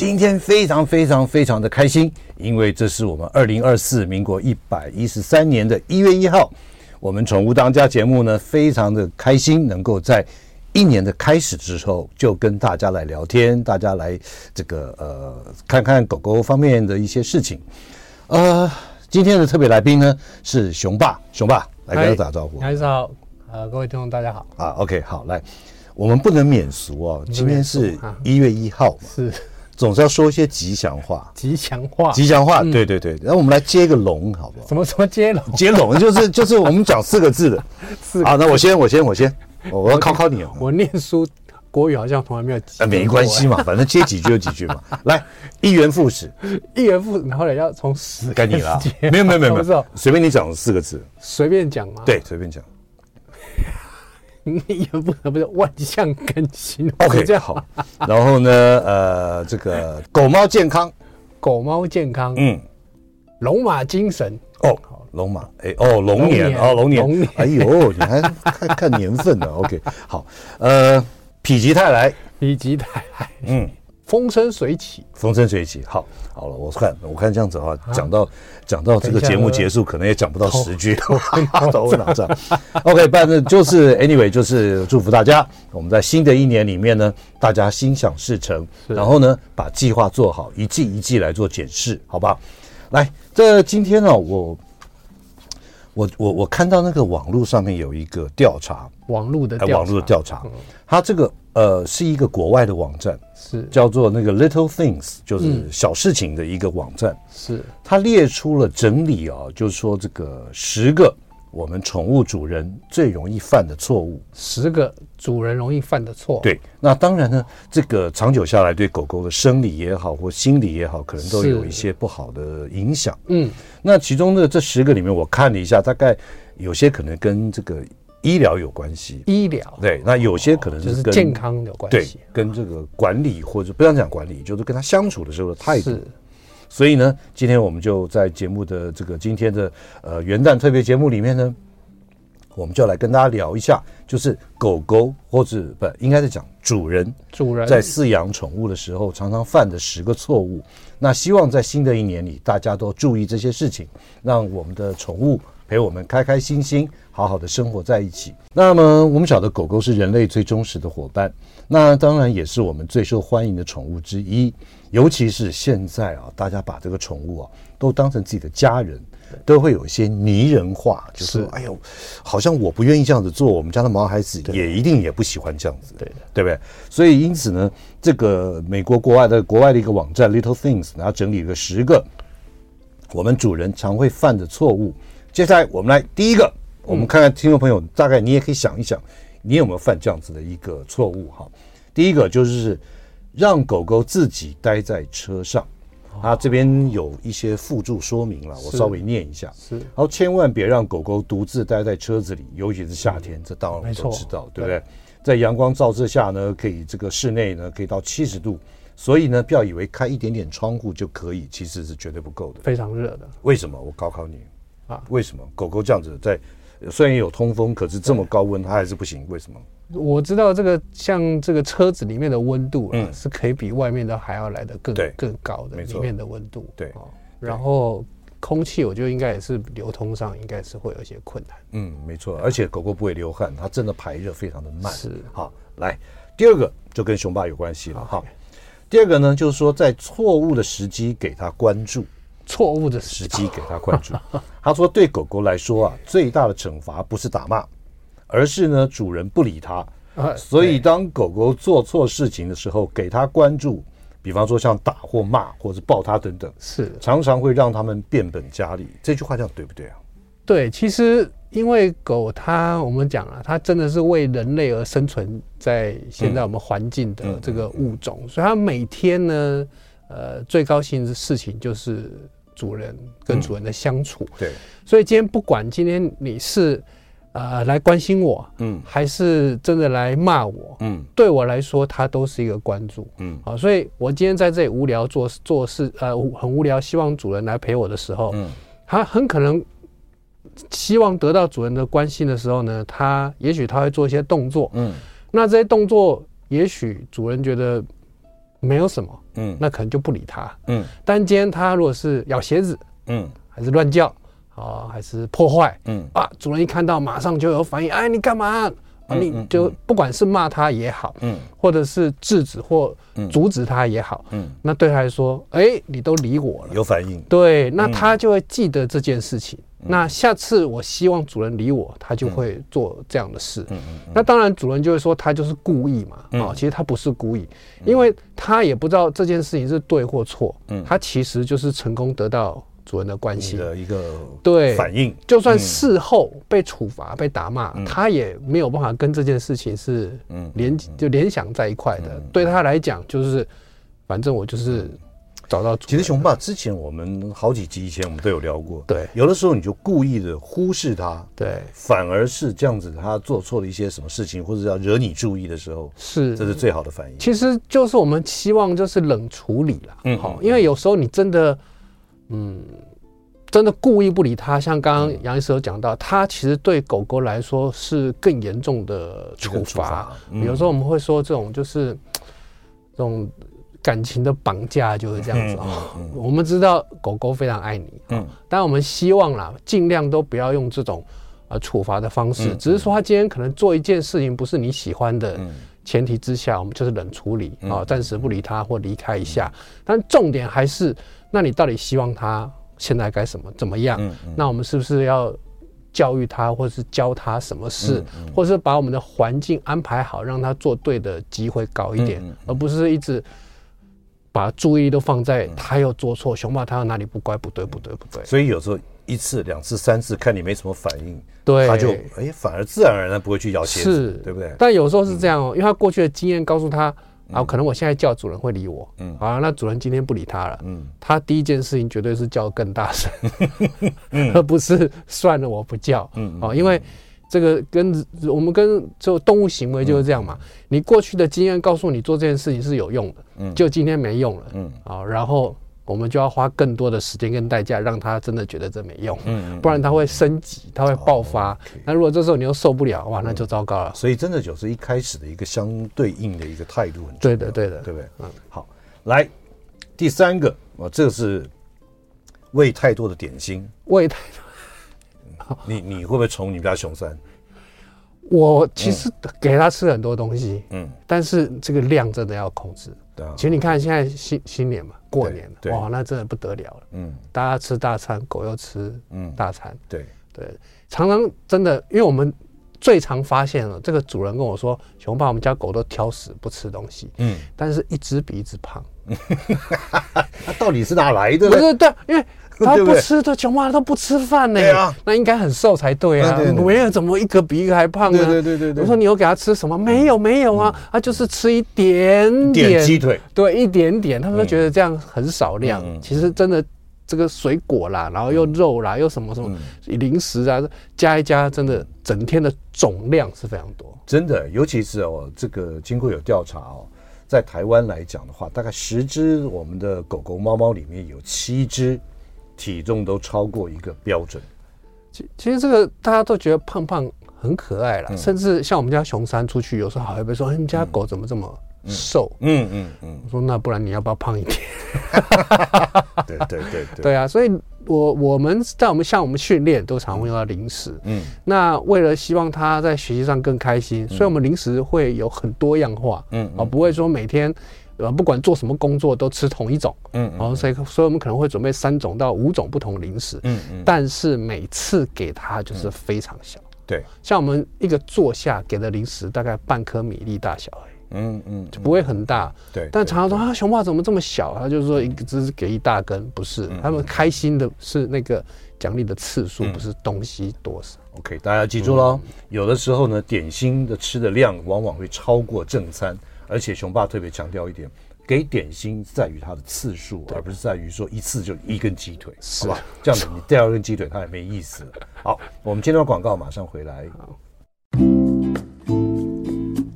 今天非常非常非常的开心，因为这是我们二零二四民国一百一十三年的一月一号，我们宠物当家节目呢，非常的开心，能够在一年的开始之后就跟大家来聊天，大家来这个呃看看狗狗方面的一些事情。呃，今天的特别来宾呢是熊爸，熊爸来跟大家打招呼。大家好，呃，各位听众大家好。啊，OK，好，来，我们不能免俗哦，今天是一月一号嘛，是。总是要说一些吉祥话，吉祥话，吉祥话，对对对。然后我们来接个龙，好不好？什么什么接龙？接龙就是就是我们讲四个字的。四啊，那我先我先我先，我要考考你哦。我念书国语好像从来没有。啊，没关系嘛，反正接几句就几句嘛。来，一元复始，一元复始，然后呢要从始。该你了。没有没有没有没有，随便你讲四个字。随便讲嘛。对，随便讲。你也不能不是万象更新，OK，这样好。然后呢，呃，这个狗猫健康，狗猫健康，嗯，龙马精神，哦，龙马，哎，哦，龙年，哦，龙年，哎呦，你还看看年份呢？OK，好，呃，否极泰来，否极泰来，嗯。风生水起，风生水起。好，好了，我看，我看这样子的话，讲到讲到这个节目结束，可能也讲不到十句。都哪这样？OK，反正就是 anyway，就是祝福大家，我们在新的一年里面呢，大家心想事成，然后呢，把计划做好，一季一季来做检视，好吧？来，这今天呢，我我我我看到那个网络上面有一个调查，网络的网络的调查，它这个呃是一个国外的网站。是叫做那个 Little Things，就是小事情的一个网站。嗯、是它列出了整理啊，就是说这个十个我们宠物主人最容易犯的错误。十个主人容易犯的错。对，那当然呢，这个长久下来对狗狗的生理也好或心理也好，可能都有一些不好的影响。嗯，那其中的这十个里面，我看了一下，大概有些可能跟这个。医疗有关系，医疗对，那有些可能是跟健康有关系，对，跟这个管理或者不要讲管理，就是跟他相处的时候的态度。所以呢，今天我们就在节目的这个今天的呃元旦特别节目里面呢，我们就来跟大家聊一下，就是狗狗或者不应该是讲主人，主人在饲养宠物的时候常常犯的十个错误。那希望在新的一年里，大家都注意这些事情，让我们的宠物。陪我们开开心心，好好的生活在一起。那么我们晓得狗狗是人类最忠实的伙伴，那当然也是我们最受欢迎的宠物之一。尤其是现在啊，大家把这个宠物啊都当成自己的家人，都会有一些拟人化，就是说，哎呦，好像我不愿意这样子做，我们家的毛孩子也一定也不喜欢这样子，对对不对？所以因此呢，这个美国国外的国外的一个网站 Little Things，然后整理了十个我们主人常会犯的错误。接下来我们来第一个，我们看看听众朋友，大概你也可以想一想，你有没有犯这样子的一个错误哈？第一个就是让狗狗自己待在车上，它这边有一些附注说明了，我稍微念一下。是，然后千万别让狗狗独自待在车子里，尤其是夏天，这当然我们都知道，对不对？在阳光照射下呢，可以这个室内呢可以到七十度，所以呢不要以为开一点点窗户就可以，其实是绝对不够的，非常热的。为什么？我考考你。啊，为什么狗狗这样子在虽然有通风，可是这么高温它还是不行？为什么？我知道这个像这个车子里面的温度啊，嗯，是可以比外面的还要来得更更高的，里面的温度。对，然后空气我觉得应该也是流通上应该是会有一些困难。嗯，没错，而且狗狗不会流汗，它真的排热非常的慢。是，好，来第二个就跟熊爸有关系了。哈，第二个呢就是说在错误的时机给它关注。错误的时机给他关注。他说：“对狗狗来说啊，最大的惩罚不是打骂，而是呢主人不理它。所以当狗狗做错事情的时候，给他关注，比方说像打或骂或者抱它等等，是常常会让他们变本加厉。这句话这样对不对啊？对，其实因为狗它我们讲了，它真的是为人类而生存在现在我们环境的这个物种，所以它每天呢。”呃，最高兴的事情就是主人跟主人的相处。嗯、对，所以今天不管今天你是呃来关心我，嗯，还是真的来骂我，嗯，对我来说，它都是一个关注，嗯，好，所以我今天在这里无聊做做事，呃，很无聊，希望主人来陪我的时候，嗯，他很可能希望得到主人的关心的时候呢，他也许他会做一些动作，嗯，那这些动作也许主人觉得。没有什么，嗯，那可能就不理他，嗯。但今天他如果是咬鞋子，嗯，还是乱叫，啊，还是破坏，嗯。啊，主人一看到马上就有反应，哎，你干嘛？啊，你就不管是骂他也好，嗯，或者是制止或阻止他也好，嗯，那对他来说，哎，你都理我了，有反应，对，那他就会记得这件事情。那下次我希望主人理我，他就会做这样的事。嗯嗯。那当然，主人就会说他就是故意嘛。啊，其实他不是故意，因为他也不知道这件事情是对或错。嗯。他其实就是成功得到主人的关心的一个对反应。就算事后被处罚、被打骂，他也没有办法跟这件事情是联就联想在一块的。对他来讲，就是反正我就是。找到，其实熊爸之前我们好几集以前我们都有聊过，对，有的时候你就故意的忽视他，对，反而是这样子，他做错了一些什么事情，或者要惹你注意的时候，是，这是最好的反应。其实就是我们希望就是冷处理了，嗯，好，因为有时候你真的，嗯，真的故意不理他，像刚刚杨医师有讲到，他其实对狗狗来说是更严重的处罚。有时候我们会说这种就是这种。感情的绑架就是这样子啊、哦。嗯嗯嗯、我们知道狗狗非常爱你，嗯，但我们希望啦，尽量都不要用这种呃处罚的方式。嗯、只是说他今天可能做一件事情不是你喜欢的前提之下，我们就是冷处理啊，暂时不理他或离开一下。但重点还是，那你到底希望他现在该什么怎么样？那我们是不是要教育他，或者是教他什么事，嗯嗯、或者是把我们的环境安排好，让他做对的机会高一点，而不是一直。把注意力都放在他又做错，熊爸他要哪里不乖，不对，不对，不对。所以有时候一次、两次、三次，看你没什么反应，对，他就哎，反而自然而然不会去咬鞋子，是，对不对？但有时候是这样哦，因为他过去的经验告诉他啊，可能我现在叫主人会理我，嗯，啊，那主人今天不理他了，嗯，他第一件事情绝对是叫更大声，而不是算了我不叫，嗯，哦，因为。这个跟我们跟就动物行为就是这样嘛，你过去的经验告诉你做这件事情是有用的，嗯，就今天没用了，嗯，啊，然后我们就要花更多的时间跟代价让他真的觉得这没用，嗯，不然他会升级，他会爆发。那如果这时候你又受不了，哇，那就糟糕了。所以真的就是一开始的一个相对应的一个态度很重要，对的，对的，对不对？嗯，好，来第三个，啊，这个是喂太多的点心，喂太多。你你会不会宠你们家熊三？我其实给他吃很多东西，嗯，但是这个量真的要控制。对啊，其实你看现在新新年嘛，过年了，哇，那真的不得了了。嗯，大家吃大餐，狗又吃嗯大餐，对对，常常真的，因为我们最常发现了，这个主人跟我说，熊爸我们家狗都挑食不吃东西，嗯，但是一只比一只胖，那到底是哪来的？不是对，因为。他不吃的，熊猫都不吃饭呢。对啊，那应该很瘦才对啊。没有，怎么一个比一个还胖呢？对对对对。我说你有给他吃什么？没有没有啊，他就是吃一点点鸡腿。对，一点点，他们都觉得这样很少量。其实真的，这个水果啦，然后又肉啦，又什么什么零食啊，加一加，真的整天的总量是非常多。真的，尤其是哦，这个经过有调查哦，在台湾来讲的话，大概十只我们的狗狗、猫猫里面有七只。体重都超过一个标准，其其实这个大家都觉得胖胖很可爱了，嗯、甚至像我们家熊三出去，有时候还会说：“哎，你家狗怎么这么瘦？”嗯嗯嗯，我说：“那不然你要不要胖一点？” 对对对对，对啊！所以我我们在我们像我们训练都常会用到零食，嗯，那为了希望他在学习上更开心，所以我们零食会有很多样化，嗯，啊、嗯，不会说每天。呃，不管做什么工作都吃同一种，嗯，然后所以所以我们可能会准备三种到五种不同零食，嗯嗯，但是每次给他就是非常小，对，像我们一个坐下给的零食大概半颗米粒大小，嗯嗯，就不会很大，对，但常常说啊，熊爸怎么这么小？他就是说一个只是给一大根，不是，他们开心的是那个奖励的次数，不是东西多少。OK，大家记住喽，有的时候呢，点心的吃的量往往会超过正餐。而且熊爸特别强调一点，给点心在于它的次数，而不是在于说一次就一根鸡腿，是吧？这样子你第二根鸡腿它也没意思了。好，我们接段广告，马上回来。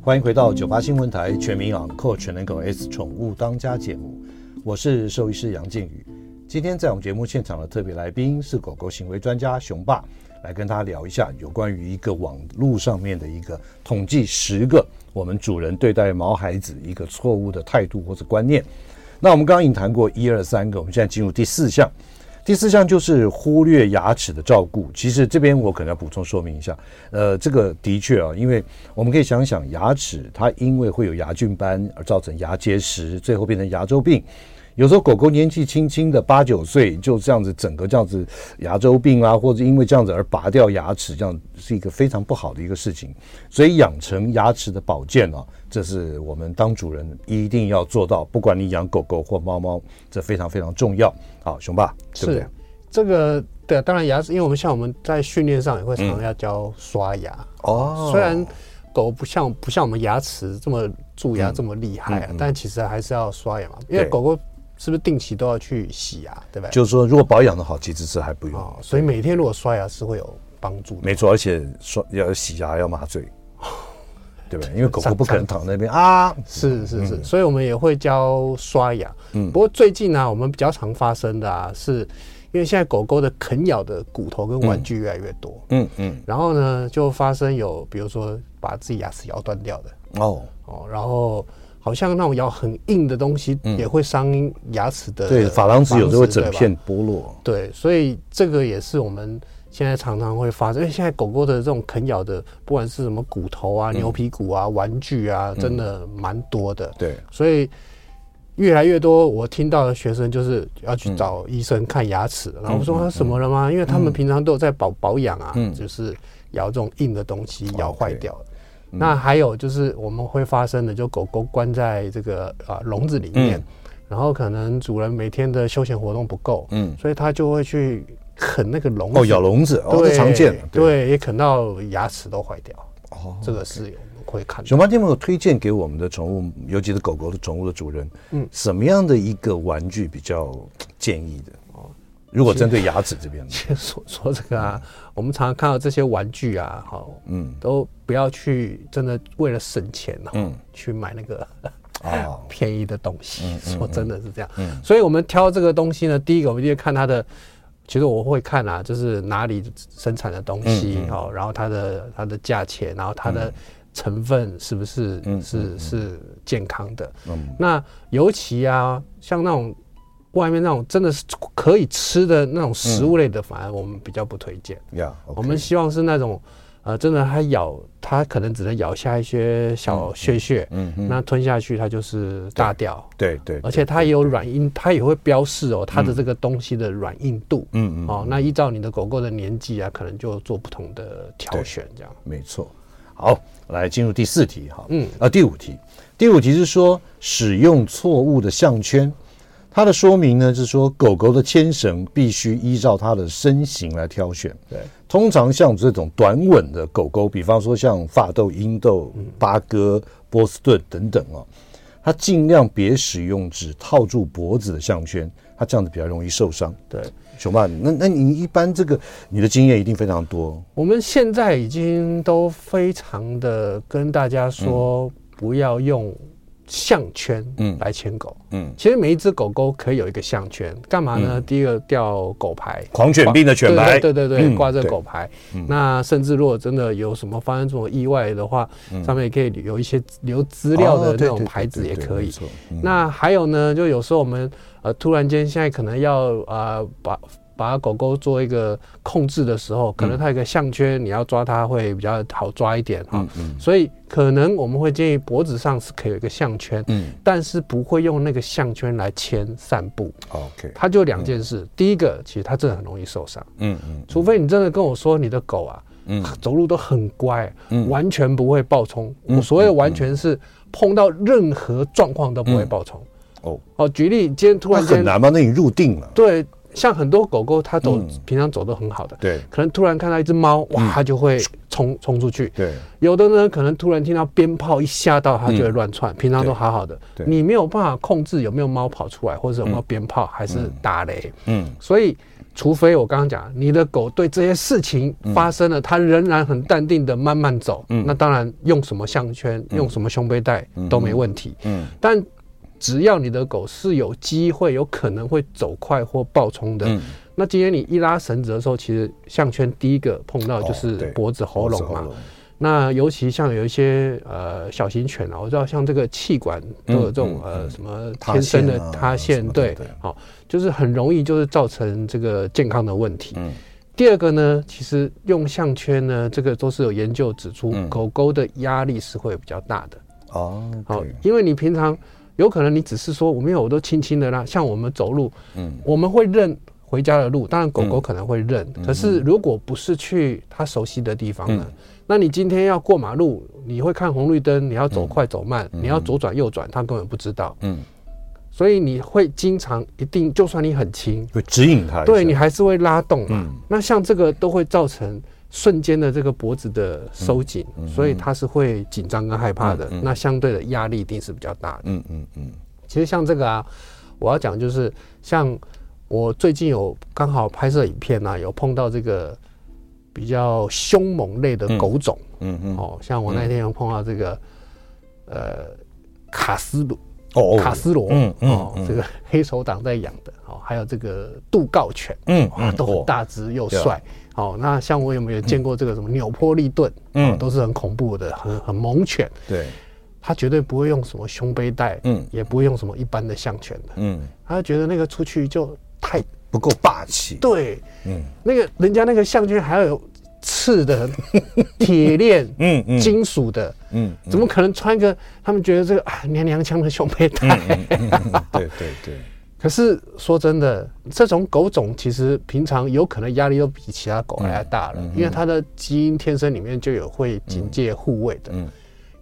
欢迎回到九八新闻台全民养狗全能狗 S 宠物当家节目，我是兽医师杨靖宇。今天在我们节目现场的特别来宾是狗狗行为专家熊爸，来跟他聊一下有关于一个网络上面的一个统计十个我们主人对待毛孩子一个错误的态度或者观念。那我们刚刚已经谈过一二三个，我们现在进入第四项。第四项就是忽略牙齿的照顾。其实这边我可能要补充说明一下，呃，这个的确啊，因为我们可以想想，牙齿它因为会有牙菌斑而造成牙结石，最后变成牙周病。有时候狗狗年纪轻轻的八九岁就这样子，整个这样子牙周病啊，或者因为这样子而拔掉牙齿，这样是一个非常不好的一个事情。所以养成牙齿的保健啊，这是我们当主人一定要做到。不管你养狗狗或猫猫，这非常非常重要。好，熊爸，对对是这个对，当然牙齿，因为我们像我们在训练上也会常常要教刷牙、嗯、哦。虽然狗不像不像我们牙齿这么蛀牙这么厉害啊，嗯嗯嗯、但其实还是要刷牙嘛，因为狗狗。是不是定期都要去洗牙，对吧？就是说，如果保养的好，其实是还不用。哦，所以每天如果刷牙是会有帮助的。没错，而且刷要洗牙要麻醉，对不对？因为狗狗不可能躺在那边啊。是是是，所以我们也会教刷牙。嗯，不过最近呢，我们比较常发生的啊，是因为现在狗狗的啃咬的骨头跟玩具越来越多。嗯嗯。然后呢，就发生有比如说把自己牙齿咬断掉的。哦哦，然后。好像那种咬很硬的东西也会伤牙齿的。对，珐琅质有时候会整片剥落。对，所以这个也是我们现在常常会发生。因为现在狗狗的这种啃咬的，不管是什么骨头啊、牛皮骨啊、玩具啊，真的蛮多的。对，所以越来越多我听到的学生就是要去找医生看牙齿。然后我说他什么了吗？因为他们平常都有在保保养啊，就是咬这种硬的东西咬坏掉了。那还有就是我们会发生的，就狗狗关在这个啊笼子里面，嗯、然后可能主人每天的休闲活动不够，嗯，所以它就会去啃那个笼子，哦，咬笼子，对，哦、常见，对，对，也啃到牙齿都坏掉，哦，这个是有会看。熊爸有没有推荐给我们的宠物，尤其是狗狗的宠物的主人，嗯，什么样的一个玩具比较建议的？如果针对牙齿这边，先 说说这个啊，我们常常看到这些玩具啊，好，嗯，都不要去真的为了省钱，嗯，去买那个啊 便宜的东西。说真的是这样，嗯，所以我们挑这个东西呢，第一个我们就看它的，其实我会看啊，就是哪里生产的东西，好，然后它的它的价钱，然后它的成分是不是是是健康的，嗯，那尤其啊，像那种。外面那种真的是可以吃的那种食物类的，反而我们比较不推荐。呀，我们希望是那种，呃，真的它咬它可能只能咬下一些小屑屑，嗯嗯，那吞下去它就是大掉。对对，而且它也有软硬，它也会标示哦，它的这个东西的软硬度。嗯嗯，哦，那依照你的狗狗的年纪啊，可能就做不同的挑选，这样。没错。好，来进入第四题哈。嗯，啊，第五题，第五题是说使用错误的项圈。它的说明呢，就是说狗狗的牵绳必须依照它的身形来挑选。对，通常像这种短吻的狗狗，比方说像法斗、英斗、八哥、波士顿等等哦，它尽量别使用只套住脖子的项圈，它这样子比较容易受伤。对，熊爸，那那你一般这个你的经验一定非常多。我们现在已经都非常的跟大家说，不要用。项圈，嗯，来牵狗，嗯，其实每一只狗狗可以有一个项圈，干嘛呢？第一个吊狗牌，狂犬病的犬牌，对对对，挂这狗牌。那甚至如果真的有什么发生这种意外的话，上面也可以留一些留资料的那种牌子也可以。那还有呢，就有时候我们呃突然间现在可能要啊把。把狗狗做一个控制的时候，可能它有一个项圈，你要抓它会比较好抓一点哈。嗯嗯。所以可能我们会建议脖子上是可以有一个项圈，嗯，但是不会用那个项圈来牵散步。OK。它就两件事，第一个，其实它真的很容易受伤。嗯嗯。除非你真的跟我说你的狗啊，嗯，走路都很乖，嗯，完全不会暴冲。我所谓的完全是碰到任何状况都不会暴冲。哦哦，举例，今天突然间很难吗？那你入定了。对。像很多狗狗，它走、嗯、平常走得很好的，对，可能突然看到一只猫，哇，它就会冲冲出去。对，有的呢，可能突然听到鞭炮一吓到，它就会乱窜。平常都好好的，你没有办法控制有没有猫跑出来，或者有没有鞭炮，还是打雷。嗯，所以除非我刚刚讲，你的狗对这些事情发生了，它仍然很淡定的慢慢走。嗯，那当然用什么项圈，用什么胸背带都没问题。嗯，但。只要你的狗是有机会、有可能会走快或暴冲的，嗯、那今天你一拉绳子的时候，其实项圈第一个碰到就是脖子、喉咙嘛。那尤其像有一些呃小型犬啊，我知道像这个气管都有这种、嗯嗯、呃什么天生的塌陷，对，好，就是很容易就是造成这个健康的问题。嗯、第二个呢，其实用项圈呢，这个都是有研究指出，嗯、狗狗的压力是会比较大的。哦，好，因为你平常。有可能你只是说我没有，我都轻轻的啦。像我们走路，嗯，我们会认回家的路，当然狗狗可能会认。可是如果不是去它熟悉的地方呢？那你今天要过马路，你会看红绿灯，你要走快走慢，你要左转右转，它根本不知道。嗯，所以你会经常一定，就算你很轻，会指引它，对你还是会拉动嘛。那像这个都会造成。瞬间的这个脖子的收紧，嗯嗯、所以它是会紧张跟害怕的。那相对的压力一定是比较大的。嗯嗯嗯。嗯嗯其实像这个啊，我要讲就是，像我最近有刚好拍摄影片啊，有碰到这个比较凶猛类的狗种。嗯嗯。哦，像我那天有碰到这个，呃，卡斯鲁。哦。卡斯罗。嗯嗯。哦，这个黑手党在养的。哦，还有这个杜告犬。嗯。哇，都很大只又帅。好，那像我有没有见过这个什么纽波利顿？嗯，都是很恐怖的，很很猛犬。对，他绝对不会用什么胸背带，嗯，也不会用什么一般的项圈的，嗯，他觉得那个出去就太不够霸气。对，嗯，那个人家那个项圈还要有刺的 铁链，嗯嗯，金属的，嗯，怎么可能穿个他们觉得这个啊娘娘腔的胸背带？对对对。可是说真的，这种狗种其实平常有可能压力都比其他狗还要大了，因为它的基因天生里面就有会警戒护卫的。嗯，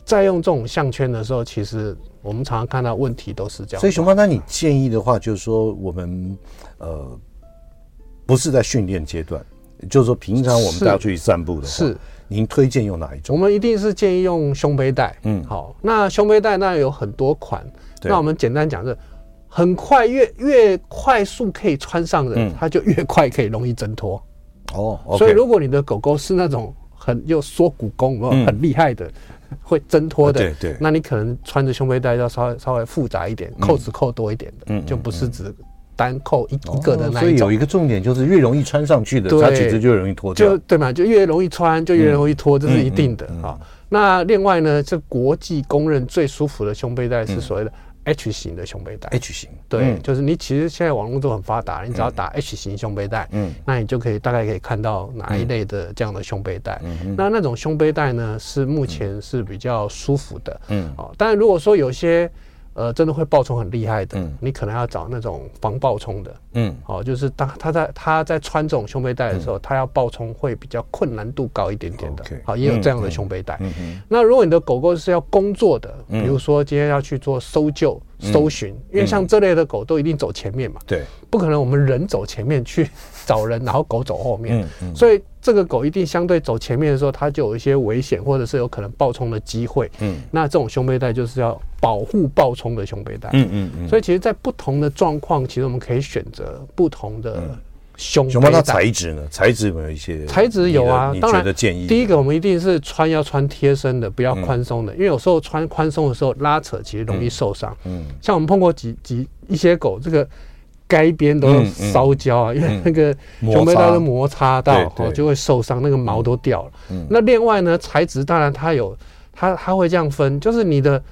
在用这种项圈的时候，其实我们常常看到问题都是这样。所以熊猫，那你建议的话，就是说我们呃不是在训练阶段，就是说平常我们带它出去散步的话，是您推荐用哪一种？我们一定是建议用胸背带。嗯，好，那胸背带那有很多款，那我们简单讲是。很快越越快速可以穿上的，它就越快可以容易挣脱。哦，所以如果你的狗狗是那种很又缩骨功、很厉害的，会挣脱的，对对，那你可能穿着胸背带要稍微稍微复杂一点，扣子扣多一点的，就不是只单扣一一个的那一种。所以有一个重点就是，越容易穿上去的，它其实就容易脱掉。就对嘛，就越容易穿就越容易脱，这是一定的啊。那另外呢，这国际公认最舒服的胸背带是所谓的。H 型的胸背带，H 型，对，嗯、就是你其实现在网络都很发达，你只要打 H 型胸背带，嗯，那你就可以大概可以看到哪一类的这样的胸背带。嗯。嗯、那那种胸背带呢，是目前是比较舒服的，嗯，哦，但如果说有些。呃，真的会爆冲很厉害的，你可能要找那种防爆冲的，嗯，好，就是当他在他在穿这种胸背带的时候，他要爆冲会比较困难度高一点点的，好，也有这样的胸背带。那如果你的狗狗是要工作的，比如说今天要去做搜救、搜寻，因为像这类的狗都一定走前面嘛，对，不可能我们人走前面去找人，然后狗走后面，所以。这个狗一定相对走前面的时候，它就有一些危险，或者是有可能暴冲的机会。嗯，那这种胸背带就是要保护暴冲的胸背带。嗯嗯嗯。所以其实，在不同的状况，其实我们可以选择不同的胸背带。熊猫它材质呢？材质有没有一些？材质有啊，当然。建议第一个，我们一定是穿要穿贴身的，不要宽松的，因为有时候穿宽松的时候拉扯，其实容易受伤。嗯。像我们碰过几几一些狗，这个。该边都烧焦啊，因为那个熊背带都摩擦到，哦，就会受伤，那个毛都掉了。那另外呢，材质当然它有，它它会这样分，就是你的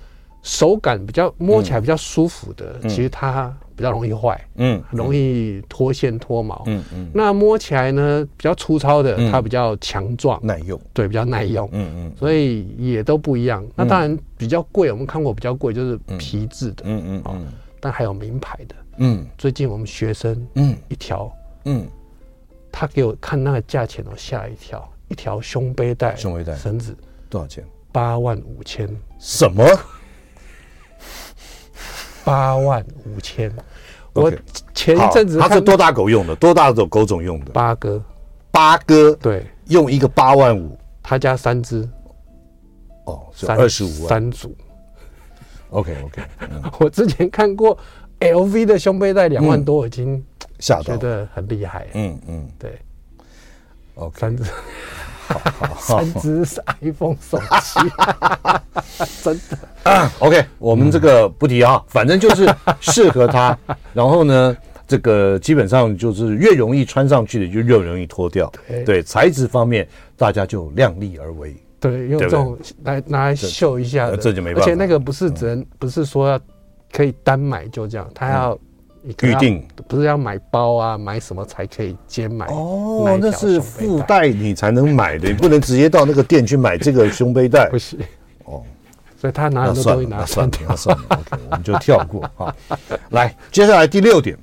手感比较摸起来比较舒服的，其实它比较容易坏，嗯，容易脱线脱毛，嗯嗯。那摸起来呢比较粗糙的，它比较强壮耐用，对，比较耐用，嗯嗯。所以也都不一样。那当然比较贵，我们看过比较贵就是皮质的，嗯嗯嗯，但还有名牌的。嗯，最近我们学生，嗯，一条，嗯，他给我看那个价钱，我吓一跳，一条胸背带，胸背带绳子多少钱？八万五千。什么？八万五千？我前一阵子他是多大狗用的？多大种狗种用的？八哥，八哥，对，用一个八万五，他家三只，哦，是二十五万三组。OK OK，我之前看过 LV 的胸背带两万多，已经吓到，觉得很厉害。嗯嗯，对，OK，三只。三只是 iPhone 手机，真的啊。OK，我们这个不提啊，反正就是适合它。然后呢，这个基本上就是越容易穿上去的就越容易脱掉。对，材质方面大家就量力而为。对，用这种来拿来秀一下，这就没办法。而且那个不是只能，不是说要可以单买就这样，他要。预定不是要买包啊，买什么才可以兼买？哦，那是附带你才能买的，你不能直接到那个店去买这个胸背带。不行哦，所以他拿很多东西拿算了，那算了，OK，我们就跳过哈。来，接下来第六点，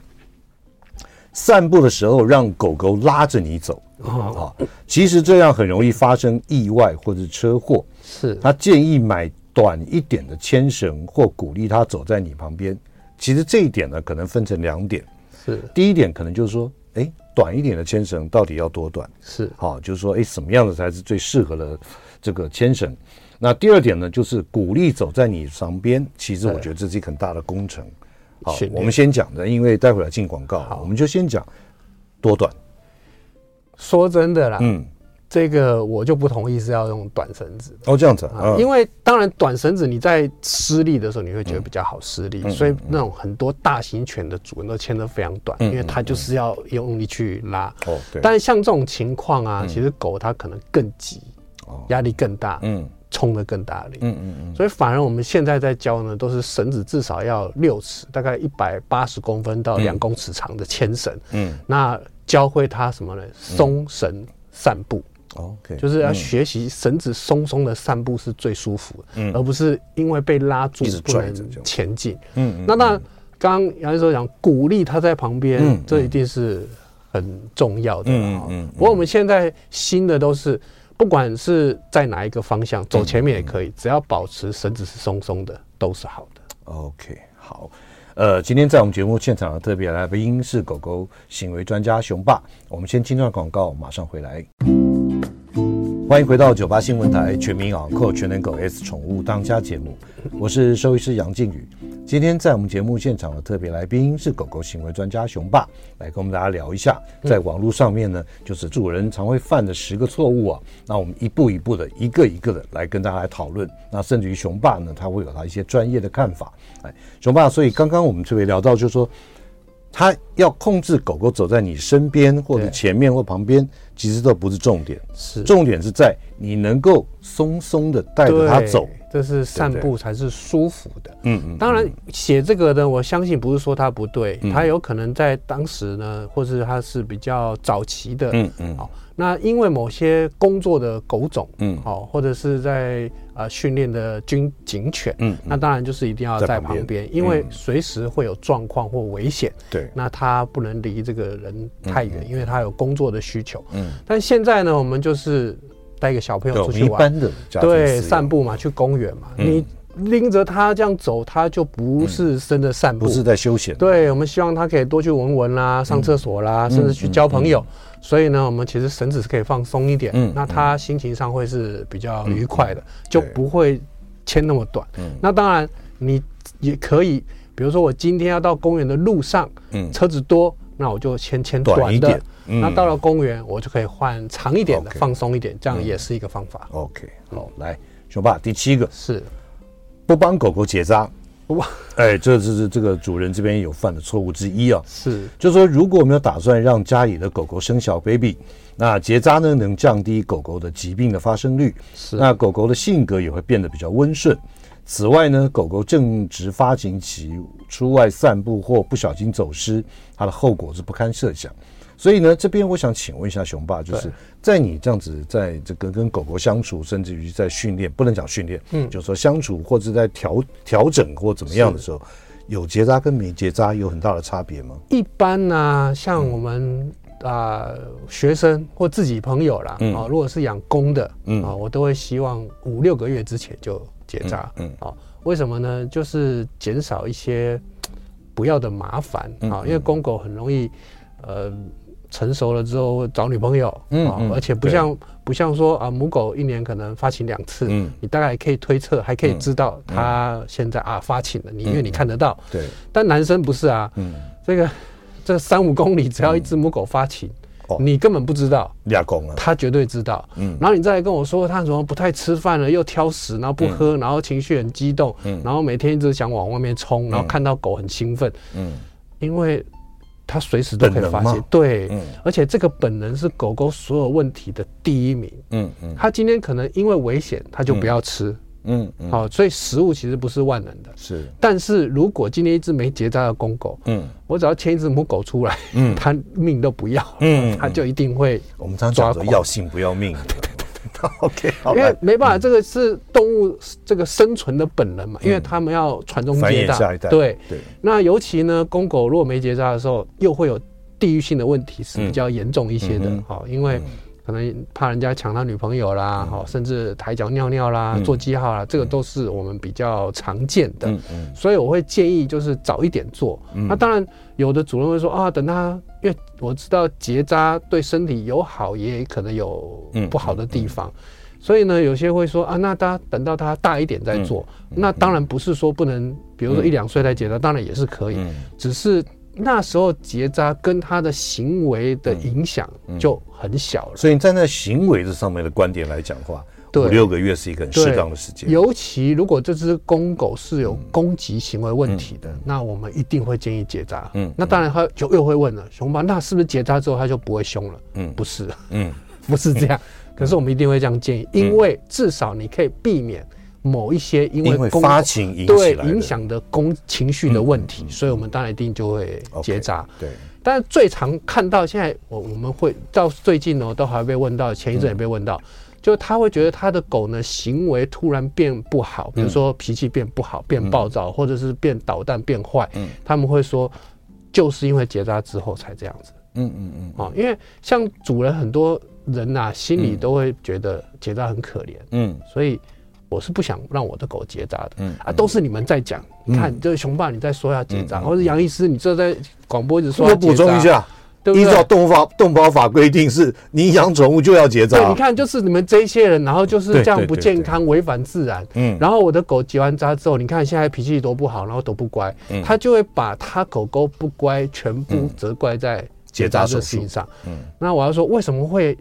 散步的时候让狗狗拉着你走啊，其实这样很容易发生意外或者车祸。是，他建议买短一点的牵绳，或鼓励他走在你旁边。其实这一点呢，可能分成两点。是，第一点可能就是说，哎，短一点的牵绳到底要多短？是，好，就是说，哎，什么样的才是最适合的这个牵绳？那第二点呢，就是鼓励走在你旁边。其实我觉得这是一个很大的工程。好，我们先讲的，因为待会儿要进广告，好，我们就先讲多短。说真的啦，嗯。这个我就不同意是要用短绳子。哦，这样子啊，因为当然短绳子你在施力的时候你会觉得比较好施力，所以那种很多大型犬的主人都牵得非常短，因为它就是要用力去拉。哦。对，但是像这种情况啊，其实狗它可能更急，压力更大，嗯，冲得更大力，嗯嗯嗯，所以反而我们现在在教呢，都是绳子至少要六尺，大概一百八十公分到两公尺长的牵绳，嗯，那教会它什么呢？松绳散步。OK，就是要学习绳子松松的散步是最舒服的，嗯，而不是因为被拉住不能前进。嗯，那那，刚刚杨教授讲鼓励他在旁边，嗯，这一定是很重要的。嗯嗯。不过我们现在新的都是，不管是在哪一个方向走前面也可以，只要保持绳子是松松的，都是好的。OK，好。呃，今天在我们节目现场的特别来宾是狗狗行为专家熊爸。我们先听段广告，马上回来。欢迎回到九八新闻台全民养狗全能狗 S 宠物当家节目，我是兽医师杨靖宇。今天在我们节目现场的特别来宾是狗狗行为专家熊爸，来跟我们大家聊一下，在网络上面呢，就是主人常会犯的十个错误啊。那我们一步一步的，一个一个的来跟大家来讨论。那甚至于熊爸呢，他会有他一些专业的看法。哎，熊爸，所以刚刚我们特别聊到，就是说。他要控制狗狗走在你身边或者前面或旁边，其实都不是重点，是重点是在你能够松松的带着它走，这是散步才是舒服的。嗯嗯，当然写这个呢，我相信不是说它不对，它有可能在当时呢，或是它是比较早期的。嗯嗯，好。那因为某些工作的狗种，嗯，好，或者是在呃训练的军警犬，嗯，那当然就是一定要在旁边，因为随时会有状况或危险，对，那它不能离这个人太远，因为它有工作的需求，嗯，但现在呢，我们就是带一个小朋友出去玩，对，散步嘛，去公园嘛，你拎着它这样走，它就不是真的散步，不是在休闲，对，我们希望它可以多去闻闻啦，上厕所啦，甚至去交朋友。所以呢，我们其实绳子是可以放松一点，嗯，那他心情上会是比较愉快的，就不会牵那么短。嗯，那当然你也可以，比如说我今天要到公园的路上，嗯，车子多，那我就先牵短一点。那到了公园，我就可以换长一点的，放松一点，这样也是一个方法。OK，好，来，熊爸，第七个是不帮狗狗结扎。哇，哎，这这是这个主人这边有犯的错误之一啊。是，就是说，如果我们有打算让家里的狗狗生小 baby，那结扎呢能降低狗狗的疾病的发生率，是，那狗狗的性格也会变得比较温顺。此外呢，狗狗正值发情期，出外散步或不小心走失，它的后果是不堪设想。所以呢，这边我想请问一下熊爸，就是在你这样子在这个跟狗狗相处，甚至于在训练，不能讲训练，嗯，就是说相处或者在调调整或怎么样的时候，有结扎跟没结扎有很大的差别吗？一般呢、啊，像我们啊、呃、学生或自己朋友啦，啊、嗯，如果是养公的，嗯啊，我都会希望五六个月之前就结扎，嗯啊、嗯，为什么呢？就是减少一些。不要的麻烦啊，因为公狗很容易呃。成熟了之后找女朋友，嗯，嗯，而且不像不像说啊，母狗一年可能发情两次，嗯，你大概可以推测，还可以知道它现在啊发情了，你因为你看得到，对。但男生不是啊，嗯，这个这三五公里只要一只母狗发情，你根本不知道，俩公了，他绝对知道，嗯。然后你再来跟我说他什么不太吃饭了，又挑食，然后不喝，然后情绪很激动，嗯，然后每天一直想往外面冲，然后看到狗很兴奋，嗯，因为。它随时都可以发现，对，嗯、而且这个本能是狗狗所有问题的第一名。嗯嗯，它今天可能因为危险，它就不要吃。嗯。嗯，好，所以食物其实不是万能的。是，但是如果今天一只没结扎的公狗，嗯，我只要牵一只母狗出来，嗯，它命都不要，嗯，它就一定会。我们常常讲要性不要命。OK，因为没办法，这个是动物这个生存的本能嘛，因为他们要传宗接代。对对。那尤其呢，公狗如果没结扎的时候，又会有地域性的问题是比较严重一些的。好，因为可能怕人家抢他女朋友啦，好，甚至抬脚尿尿啦，做记号啦，这个都是我们比较常见的。所以我会建议就是早一点做。那当然，有的主人会说啊，等他。因为我知道结扎对身体有好，也可能有不好的地方，所以呢，有些会说啊，那大家等到他大一点再做。那当然不是说不能，比如说一两岁再结扎，当然也是可以，只是那时候结扎跟他的行为的影响就很小了。所以站在行为这上面的观点来讲的话。五六个月是一个很适当的时间，尤其如果这只公狗是有攻击行为问题的，那我们一定会建议结扎。嗯，那当然他就又会问了，熊爸，那是不是结扎之后他就不会凶了？嗯，不是，嗯，不是这样。可是我们一定会这样建议，因为至少你可以避免某一些因为发情引对影响的公情绪的问题，所以我们当然一定就会结扎。对，但是最常看到现在我我们会到最近呢，都还被问到，前一阵也被问到。就他会觉得他的狗呢，行为突然变不好，比如说脾气变不好、变暴躁，或者是变捣蛋、变坏。嗯，他们会说，就是因为结扎之后才这样子。嗯嗯嗯。啊，因为像主人很多人呐，心里都会觉得结扎很可怜。嗯，所以我是不想让我的狗结扎的。嗯啊，都是你们在讲，你看，就是熊爸你在说要结扎，或者杨医师你这在广播一直说要结扎。我补充一下。依照动物法动保法规定，是你养宠物就要结扎。对，你看，就是你们这些人，然后就是这样不健康、违反自然。嗯。然后我的狗结完扎之后，你看现在脾气多不好，然后都不乖，他就会把他狗狗不乖全部责怪在结扎的事情上。嗯。那我要说，为什么会？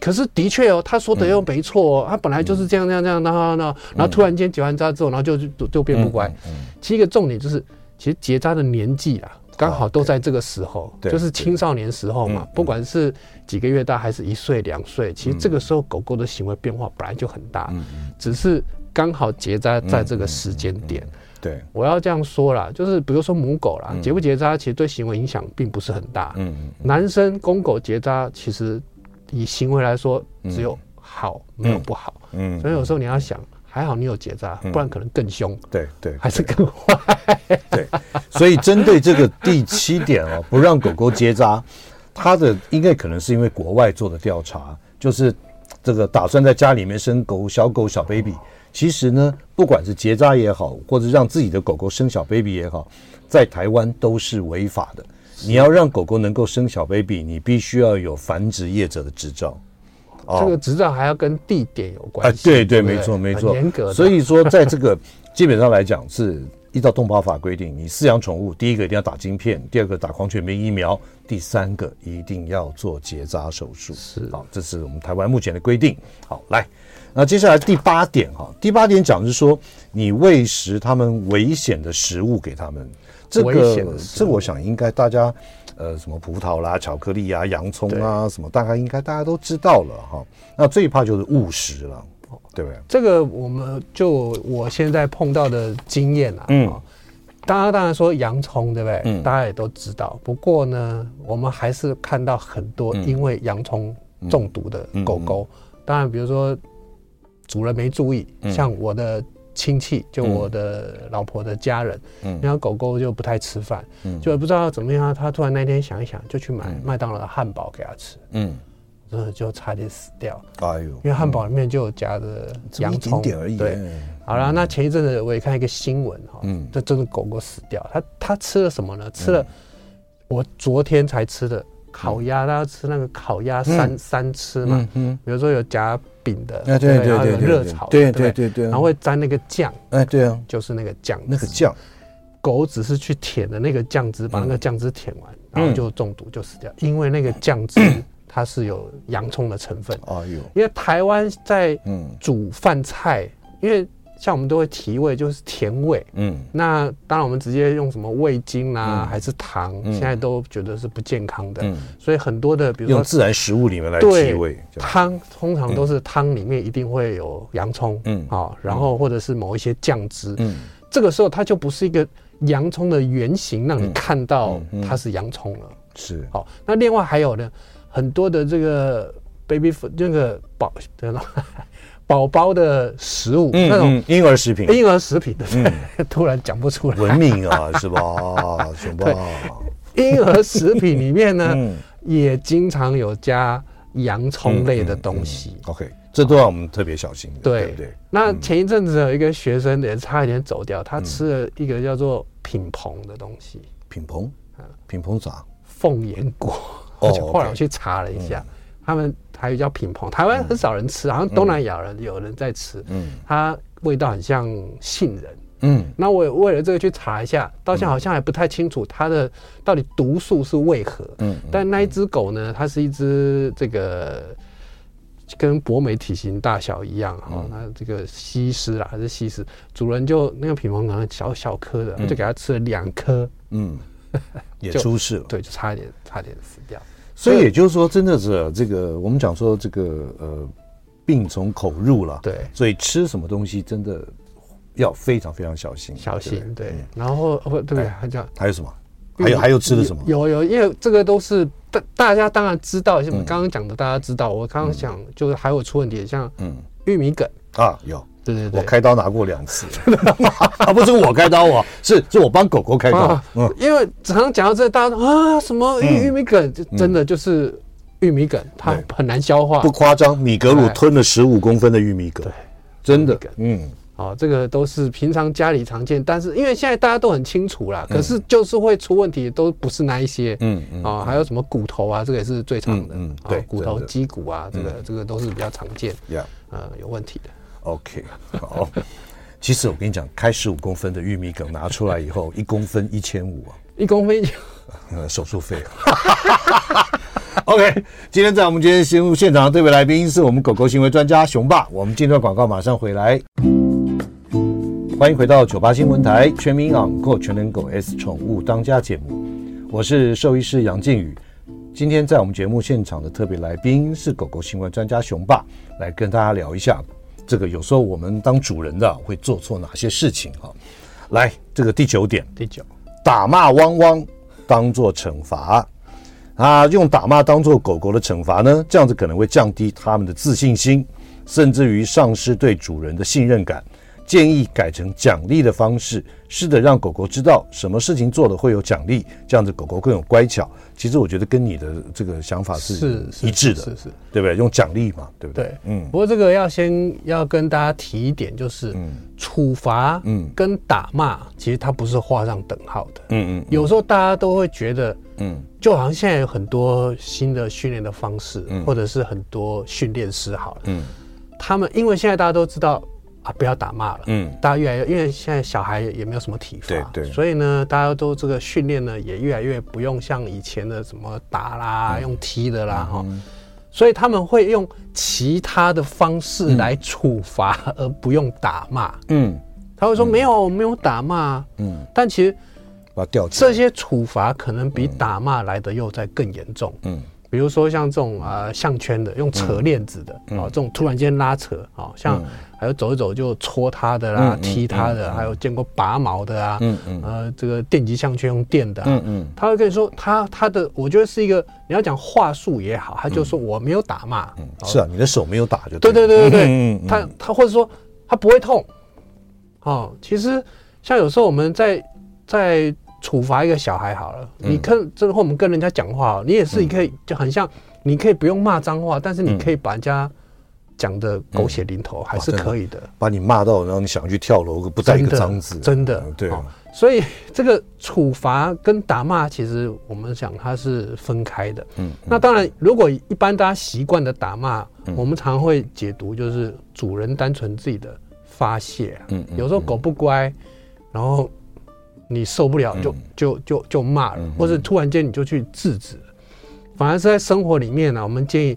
可是的确哦，他说的又没错哦，他本来就是这样这样这样，然后呢，然后突然间结完扎之后，然后就就就变不乖。嗯。其实一个重点就是，其实结扎的年纪啊。刚好都在这个时候，就是青少年时候嘛。不管是几个月大还是一岁两岁，其实这个时候狗狗的行为变化本来就很大，只是刚好结扎在这个时间点。对，我要这样说啦，就是比如说母狗啦，结不结扎其实对行为影响并不是很大。嗯男生公狗结扎其实以行为来说只有好没有不好。嗯，所以有时候你要想。还好你有结扎，不然可能更凶。对对，还是更坏。对，所以针对这个第七点哦，不让狗狗结扎，它的应该可能是因为国外做的调查，就是这个打算在家里面生狗小狗小 baby，其实呢，不管是结扎也好，或者让自己的狗狗生小 baby 也好，在台湾都是违法的。你要让狗狗能够生小 baby，你必须要有繁殖业者的执照。这个执照还要跟地点有关系。啊，对对，没错没错，严格。所以说，在这个基本上来讲，是依照动保法规定，你饲养宠物，第一个一定要打晶片，第二个打狂犬病疫苗，第三个一定要做结扎手术。是，好，这是我们台湾目前的规定。好，来，那接下来第八点哈，第八点讲的是说，你喂食他们危险的食物给他们，这个这我想应该大家。呃，什么葡萄啦、巧克力啊、洋葱啊，什么大概应该大家都知道了哈。那最怕就是误食了，对不对？这个我们就我现在碰到的经验啊，嗯，大家当然说洋葱，对不对？嗯，大家也都知道。不过呢，我们还是看到很多因为洋葱中毒的狗狗。嗯嗯、当然，比如说主人没注意，嗯、像我的。亲戚就我的老婆的家人，嗯，然后狗狗就不太吃饭，嗯，就不知道怎么样，他突然那天想一想，就去买麦当劳的汉堡给他吃，嗯，真的就差点死掉。哎呦，因为汉堡里面就有夹着洋葱，点而已。对，好了，那前一阵子我也看一个新闻哈，嗯，这真的狗狗死掉，它它吃了什么呢？吃了我昨天才吃的烤鸭，大家吃那个烤鸭三三吃嘛，嗯，比如说有夹饼的，对对对，然后有热炒，对对对？对，然后会沾那个酱，哎，对啊，就是那个酱，那个酱，狗只是去舔的那个酱汁，把那个酱汁舔完，然后就中毒就死掉，因为那个酱汁。它是有洋葱的成分，哎呦，因为台湾在煮饭菜，因为像我们都会提味，就是甜味，嗯，那当然我们直接用什么味精啊，还是糖，现在都觉得是不健康的，所以很多的，比如说用自然食物里面来提味，汤通常都是汤里面一定会有洋葱，嗯，好，然后或者是某一些酱汁，嗯，这个时候它就不是一个洋葱的原型，让你看到它是洋葱了，是，好，那另外还有呢。很多的这个 baby food 这个宝对了，宝宝的食物，那种婴儿食品，婴儿食品的，突然讲不出来，文明啊，是吧？熊爸，婴儿食品里面呢，也经常有加洋葱类的东西。OK，这都让我们特别小心，对不对？那前一阵子有一个学生也差一点走掉，他吃了一个叫做品鹏的东西。品鹏啊，品鹏啥？凤眼果。哦后来我去查了一下，他们还有叫品鹏，台湾很少人吃，好像东南亚人有人在吃。嗯，它味道很像杏仁。嗯，那我为了这个去查一下，到现在好像还不太清楚它的到底毒素是为何。嗯，但那一只狗呢，它是一只这个跟博美体型大小一样哈，那这个西施啦还是西施，主人就那个品鹏可能小小颗的，就给它吃了两颗。嗯，也出事了。对，就差一点，差点死掉。所以也就是说，真的是这个，我们讲说这个呃，病从口入了。对，所以吃什么东西真的要非常非常小心。小心，对。然后不对，还讲还有什么？还有还有吃的什么？有有，因为这个都是大大家当然知道，像刚刚讲的，大家知道。我刚刚讲就是还有出问题，像嗯，玉米梗啊有。对对对，我开刀拿过两次，啊，不是我开刀啊，是是我帮狗狗开刀。嗯，因为常常讲到这，大家说啊，什么玉玉米梗，就真的就是玉米梗，它很难消化。不夸张，米格鲁吞了十五公分的玉米梗，对，真的。嗯，好，这个都是平常家里常见，但是因为现在大家都很清楚啦，可是就是会出问题，都不是那一些。嗯嗯。啊，还有什么骨头啊，这个也是最常的。嗯，对，骨头、鸡骨啊，这个这个都是比较常见。呀，呃，有问题的。OK，好。其实我跟你讲，开十五公分的玉米梗拿出来以后，一公分一千五啊，一公分，呃，手术费。OK，今天在我们今天新闻现场的特别来宾是我们狗狗行为专家熊爸。我们进段广告，马上回来。欢迎回到九八新闻台全民养狗全能狗 S 宠物当家节目，我是兽医师杨靖宇。今天在我们节目现场的特别来宾是狗狗行为专家熊爸，来跟大家聊一下。这个有时候我们当主人的会做错哪些事情哈？来，这个第九点，第九，打骂汪汪当做惩罚啊，用打骂当做狗狗的惩罚呢，这样子可能会降低他们的自信心，甚至于丧失对主人的信任感。建议改成奖励的方式，试着让狗狗知道什么事情做了会有奖励，这样子狗狗更有乖巧。其实我觉得跟你的这个想法是一致的，是是，对不对？用奖励嘛，对不对？对，嗯。不过这个要先要跟大家提一点，就是，嗯，处罚，嗯，跟打骂，其实它不是画上等号的，嗯嗯。有时候大家都会觉得，嗯，就好像现在有很多新的训练的方式，嗯，或者是很多训练师好了，嗯，他们因为现在大家都知道。啊，不要打骂了。嗯，大家越来越，因为现在小孩也没有什么体罚，对对，所以呢，大家都这个训练呢，也越来越不用像以前的什么打啦、用踢的啦，哈，所以他们会用其他的方式来处罚，而不用打骂。嗯，他会说没有，没有打骂。嗯，但其实把这些处罚可能比打骂来的又在更严重。嗯。比如说像这种啊项圈的，用扯链子的啊，这种突然间拉扯啊，像还有走一走就戳他的啦，踢他的，还有见过拔毛的啊，嗯嗯，呃，这个电极项圈用电的，嗯嗯，他会跟你说他他的，我觉得是一个你要讲话术也好，他就说我没有打骂，是啊，你的手没有打就对对对对对，他他或者说他不会痛，哦，其实像有时候我们在在。处罚一个小孩好了，你跟之后我们跟人家讲话，你也是你可以就很像，你可以不用骂脏话，但是你可以把人家讲的狗血淋头，还是可以的。把你骂到，然后你想去跳楼，不带一个脏字，真的对。所以这个处罚跟打骂，其实我们想它是分开的。嗯，那当然，如果一般大家习惯的打骂，我们常会解读就是主人单纯自己的发泄。嗯，有时候狗不乖，然后。你受不了就就就就骂了，或者突然间你就去制止，反而是在生活里面呢，我们建议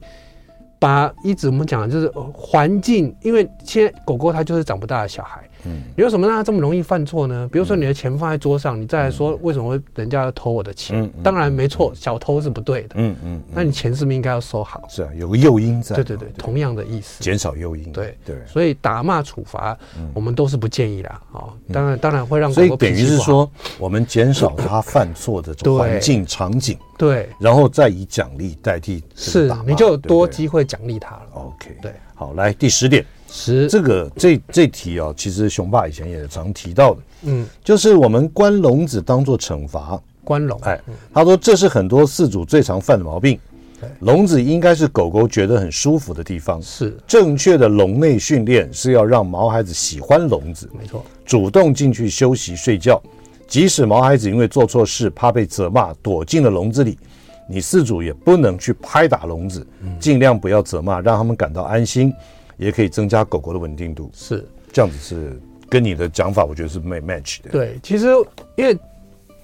把一直我们讲的就是环境，因为现在狗狗它就是长不大的小孩。嗯，你为什么让他这么容易犯错呢？比如说你的钱放在桌上，你再来说为什么会人家要偷我的钱？当然没错，小偷是不对的。嗯嗯，那你钱是不是应该要收好？是啊，有个诱因在。对对对，同样的意思。减少诱因。对对，所以打骂处罚，我们都是不建议的啊。当然当然会让。所以等于是说，我们减少他犯错的环境场景。对。然后再以奖励代替。是，你就有多机会奖励他了。OK。对。好，来第十点。十这个这这题啊，其实熊爸以前也常提到的，嗯，就是我们关笼子当做惩罚，关笼，哎，他说这是很多饲主最常犯的毛病。笼子应该是狗狗觉得很舒服的地方，是。正确的笼内训练是要让毛孩子喜欢笼子，没错，主动进去休息睡觉，即使毛孩子因为做错事怕被责骂，躲进了笼子里，你饲主也不能去拍打笼子，尽量不要责骂，让他们感到安心。也可以增加狗狗的稳定度，是。这样子，是跟你的讲法，我觉得是 match 的。对，其实因为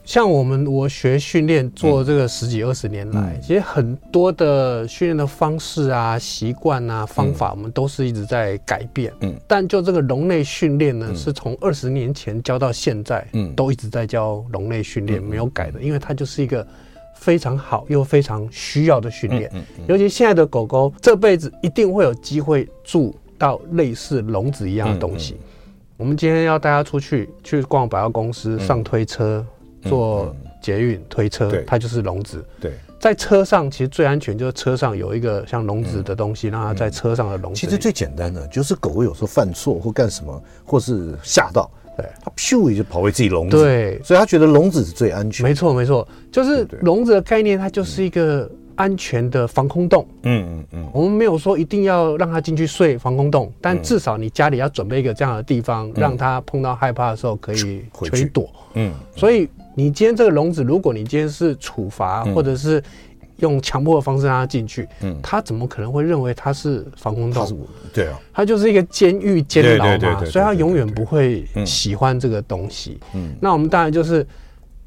像我们我学训练做这个十几二十年来，嗯、其实很多的训练的方式啊、习惯啊、方法，我们都是一直在改变。嗯，但就这个笼内训练呢，嗯、是从二十年前教到现在，嗯，都一直在教笼内训练，没有改的，因为它就是一个。非常好又非常需要的训练，嗯嗯嗯、尤其现在的狗狗这辈子一定会有机会住到类似笼子一样的东西。嗯嗯、我们今天要带它出去去逛百货公司，嗯、上推车，坐捷运推车，嗯嗯、它就是笼子。对，在车上其实最安全就是车上有一个像笼子的东西，嗯、让它在车上的笼子。其实最简单的就是狗狗有时候犯错或干什么，或是吓到。对，它咻一就跑回自己笼子，对，所以他觉得笼子是最安全。没错，没错，就是笼子的概念，它就是一个安全的防空洞。嗯嗯嗯，我们没有说一定要让它进去睡防空洞，但至少你家里要准备一个这样的地方，让它碰到害怕的时候可以可以躲。嗯，所以你今天这个笼子，如果你今天是处罚或者是。用强迫的方式让他进去，嗯，他怎么可能会认为他是防空洞？对啊，他就是一个监狱监牢嘛，所以他永远不会喜欢这个东西。嗯，那我们当然就是，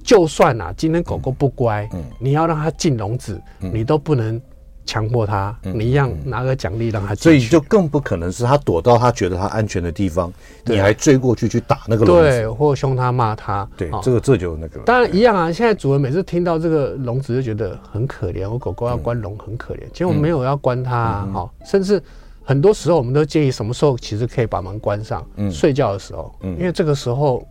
就算啊，今天狗狗不乖，嗯，你要让它进笼子，你都不能。强迫他，你一样拿个奖励让他所以就更不可能是他躲到他觉得他安全的地方，你还追过去去打那个笼子，对，或凶他骂他，对，这个这就那个。当然一样啊，现在主人每次听到这个笼子就觉得很可怜，我狗狗要关笼很可怜，其实我没有要关它，哈，甚至很多时候我们都建议什么时候其实可以把门关上，嗯。睡觉的时候，因为这个时候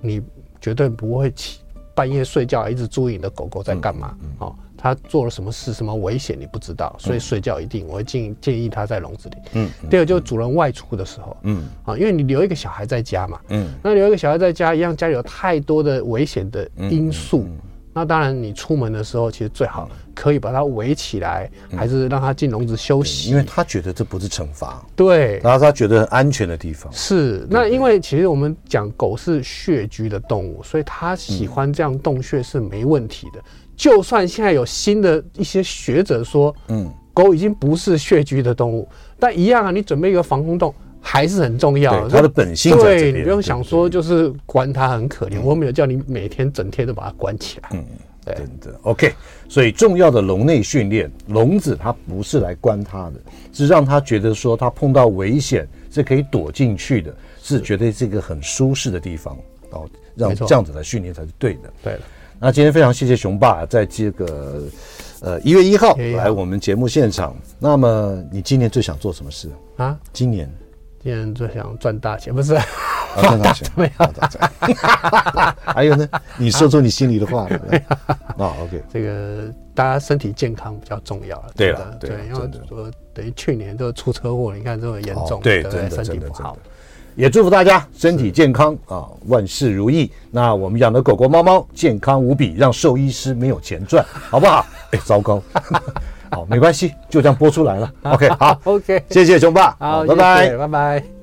你绝对不会起半夜睡觉一直注意你的狗狗在干嘛，哦。他做了什么事，什么危险你不知道，所以睡觉一定我会建建议他在笼子里。嗯，第二就是主人外出的时候，嗯，啊，因为你留一个小孩在家嘛，嗯，那留一个小孩在家一样，家里有太多的危险的因素，那当然你出门的时候其实最好可以把它围起来，还是让它进笼子休息，因为他觉得这不是惩罚，对，然后他觉得很安全的地方。是。那因为其实我们讲狗是穴居的动物，所以他喜欢这样洞穴是没问题的。就算现在有新的一些学者说，嗯，狗已经不是穴居的动物，但一样啊，你准备一个防空洞还是很重要的。它的本性对，你不用想说就是关它很可怜，我没有叫你每天整天都把它关起来。嗯，对的。OK，所以重要的笼内训练，笼子它不是来关它的，是让它觉得说它碰到危险是可以躲进去的，是绝对是一个很舒适的地方哦，让这样子来训练才是对的。对了。那今天非常谢谢熊爸在这个呃一月一号来我们节目现场。那么你今年最想做什么事啊？今年，今年最想赚大钱，不是？赚大钱，没有。还有呢？你说出你心里的话。啊，OK。这个大家身体健康比较重要。对了，对，因为说等于去年都出车祸，你看这么严重，对，对，身体不好。也祝福大家身体健康啊，万事如意。那我们养的狗狗、猫猫健康无比，让兽医师没有钱赚，好不好？哎，糟糕，好，没关系，就这样播出来了。OK，好，OK，谢谢熊爸，好，拜拜，拜拜。